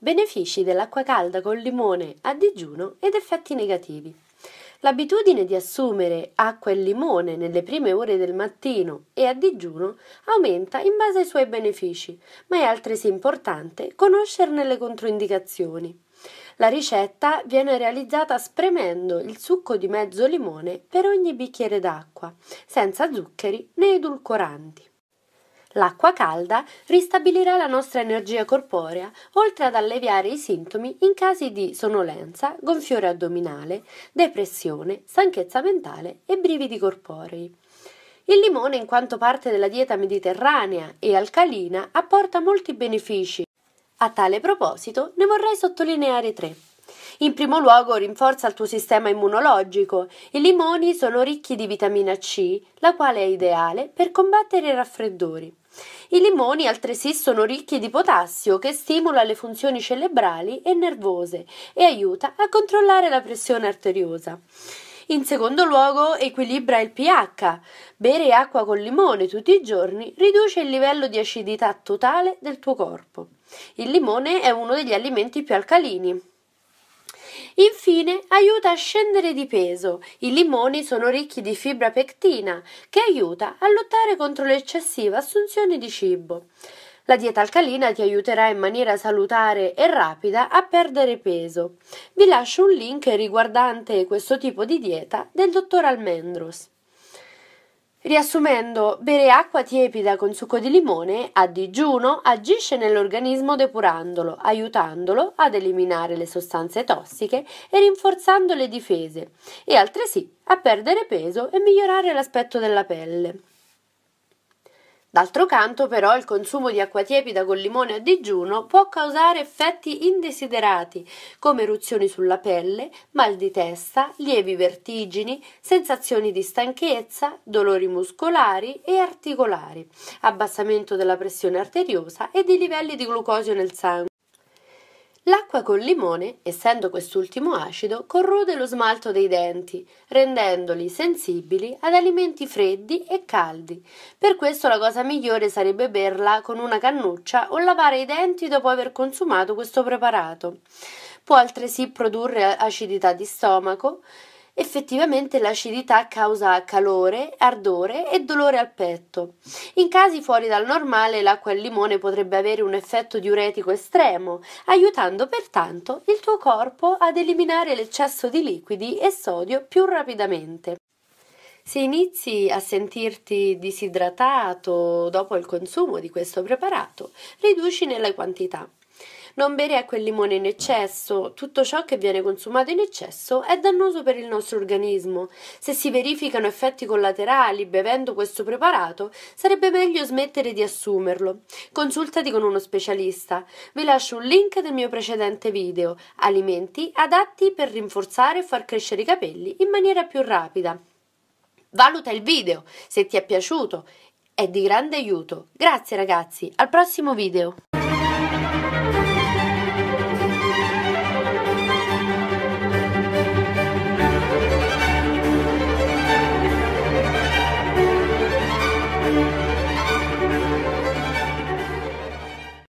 Benefici dell'acqua calda col limone a digiuno ed effetti negativi. L'abitudine di assumere acqua e limone nelle prime ore del mattino e a digiuno aumenta in base ai suoi benefici, ma è altresì importante conoscerne le controindicazioni. La ricetta viene realizzata spremendo il succo di mezzo limone per ogni bicchiere d'acqua, senza zuccheri né edulcoranti. L'acqua calda ristabilirà la nostra energia corporea, oltre ad alleviare i sintomi in casi di sonnolenza, gonfiore addominale, depressione, stanchezza mentale e brividi corporei. Il limone, in quanto parte della dieta mediterranea e alcalina, apporta molti benefici. A tale proposito ne vorrei sottolineare tre. In primo luogo rinforza il tuo sistema immunologico. I limoni sono ricchi di vitamina C, la quale è ideale per combattere i raffreddori. I limoni altresì sono ricchi di potassio che stimola le funzioni cerebrali e nervose e aiuta a controllare la pressione arteriosa. In secondo luogo equilibra il pH. Bere acqua con limone tutti i giorni riduce il livello di acidità totale del tuo corpo. Il limone è uno degli alimenti più alcalini. Infine aiuta a scendere di peso. I limoni sono ricchi di fibra pectina che aiuta a lottare contro l'eccessiva assunzione di cibo. La dieta alcalina ti aiuterà in maniera salutare e rapida a perdere peso. Vi lascio un link riguardante questo tipo di dieta del dottor Almendros. Riassumendo, bere acqua tiepida con succo di limone a digiuno agisce nell'organismo depurandolo, aiutandolo ad eliminare le sostanze tossiche e rinforzando le difese, e altresì a perdere peso e migliorare l'aspetto della pelle. D'altro canto, però, il consumo di acqua tiepida con limone a digiuno può causare effetti indesiderati, come eruzioni sulla pelle, mal di testa, lievi vertigini, sensazioni di stanchezza, dolori muscolari e articolari, abbassamento della pressione arteriosa e di livelli di glucosio nel sangue. L'acqua col limone, essendo quest'ultimo acido, corrode lo smalto dei denti, rendendoli sensibili ad alimenti freddi e caldi. Per questo la cosa migliore sarebbe berla con una cannuccia o lavare i denti dopo aver consumato questo preparato. Può altresì produrre acidità di stomaco, Effettivamente l'acidità causa calore, ardore e dolore al petto. In casi fuori dal normale l'acqua al limone potrebbe avere un effetto diuretico estremo, aiutando pertanto il tuo corpo ad eliminare l'eccesso di liquidi e sodio più rapidamente. Se inizi a sentirti disidratato dopo il consumo di questo preparato, riduci nella quantità. Non bere acqua e limone in eccesso. Tutto ciò che viene consumato in eccesso è dannoso per il nostro organismo. Se si verificano effetti collaterali bevendo questo preparato, sarebbe meglio smettere di assumerlo. Consultati con uno specialista. Vi lascio un link del mio precedente video. Alimenti adatti per rinforzare e far crescere i capelli in maniera più rapida. Valuta il video se ti è piaciuto, è di grande aiuto. Grazie ragazzi, al prossimo video.